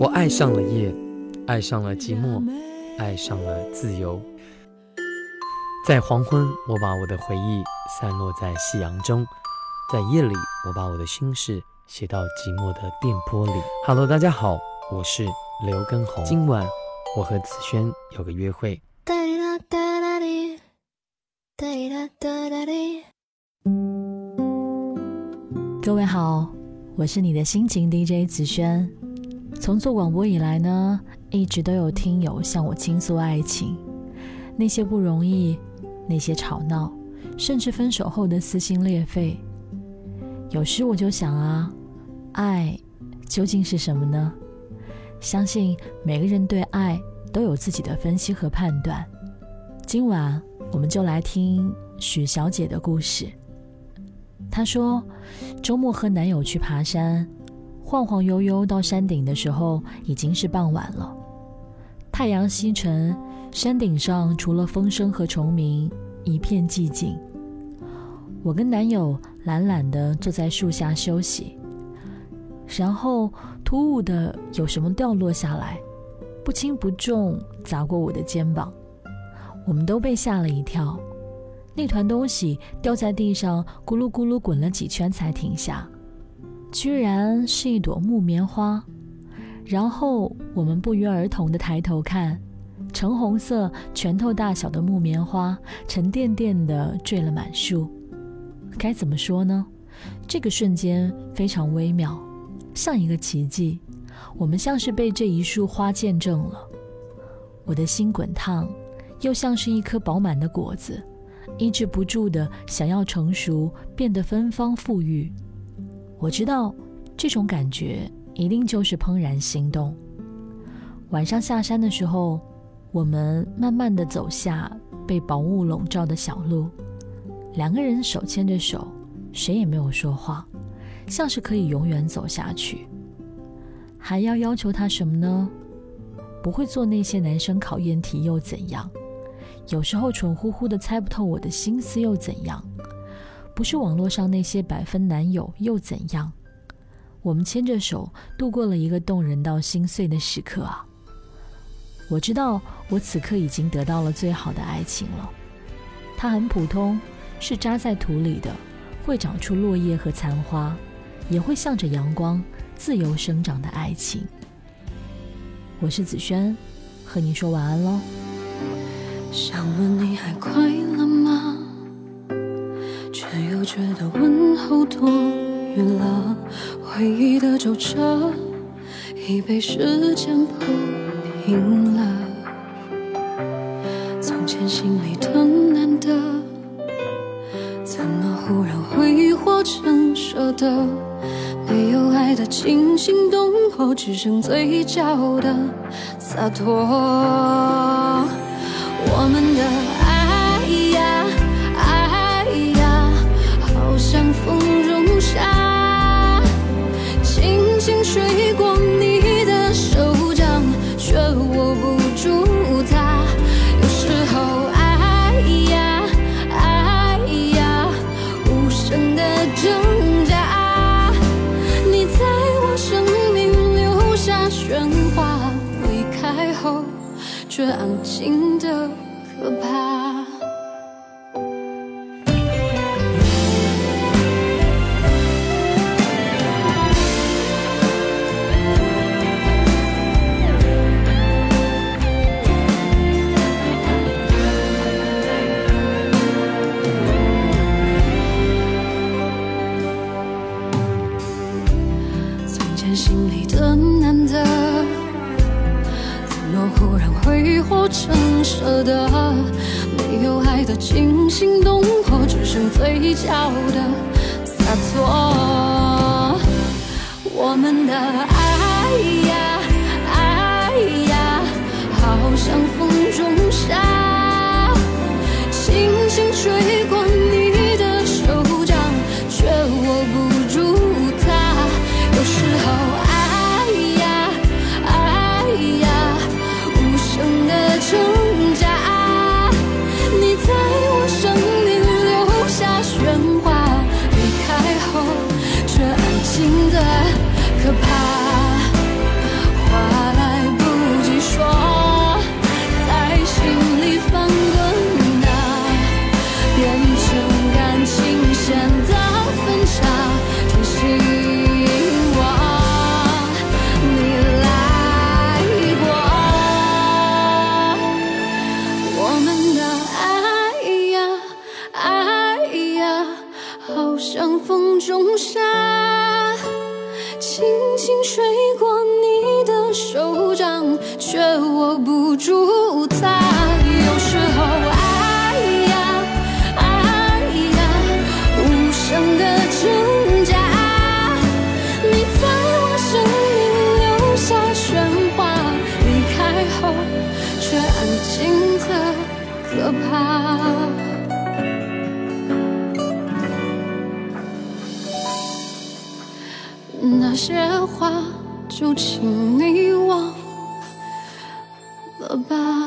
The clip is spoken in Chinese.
我爱上了夜，爱上了寂寞，爱上了自由。在黄昏，我把我的回忆散落在夕阳中；在夜里，我把我的心事写到寂寞的电波里。Hello，大家好，我是刘根红。今晚我和子轩有个约会。各位好，我是你的心情 DJ 子轩。从做广播以来呢，一直都有听友向我倾诉爱情，那些不容易，那些吵闹，甚至分手后的撕心裂肺。有时我就想啊，爱究竟是什么呢？相信每个人对爱都有自己的分析和判断。今晚我们就来听许小姐的故事。她说，周末和男友去爬山，晃晃悠悠到山顶的时候，已经是傍晚了。太阳西沉，山顶上除了风声和虫鸣，一片寂静。我跟男友懒懒地坐在树下休息，然后突兀的有什么掉落下来，不轻不重砸过我的肩膀，我们都被吓了一跳。那团东西掉在地上，咕噜咕噜滚了几圈才停下，居然是一朵木棉花。然后我们不约而同地抬头看，橙红色、拳头大小的木棉花，沉甸甸地坠了满树。该怎么说呢？这个瞬间非常微妙，像一个奇迹。我们像是被这一束花见证了。我的心滚烫，又像是一颗饱满的果子。抑制不住的想要成熟，变得芬芳馥郁。我知道这种感觉一定就是怦然心动。晚上下山的时候，我们慢慢的走下被薄雾笼罩的小路，两个人手牵着手，谁也没有说话，像是可以永远走下去。还要要求他什么呢？不会做那些男生考验题又怎样？有时候蠢乎乎的猜不透我的心思又怎样？不是网络上那些百分男友又怎样？我们牵着手度过了一个动人到心碎的时刻啊！我知道我此刻已经得到了最好的爱情了。它很普通，是扎在土里的，会长出落叶和残花，也会向着阳光自由生长的爱情。我是子轩，和你说晚安喽。想问你还快乐吗？却又觉得问候多余了。回忆的皱褶已被时间铺平了。从前心里的难得，怎么忽然挥霍成舍得？没有爱的惊心动魄，只剩嘴角的洒脱。我们的爱呀，爱呀，好像风中沙，轻轻吹过你的手掌，却握不住它。有时候爱呀，爱呀，无声的挣扎，你在我生命留下喧哗，离开后却安静的。可怕。或成舍得？没有爱的惊心动魄，只剩嘴角的洒脱。我们的爱呀，爱呀，好像风中沙，手掌，却握不住它。有时候，爱呀爱呀，无声的挣扎。你在我生命留下喧哗，离开后却安静的可怕。那些话，就请你忘了吧。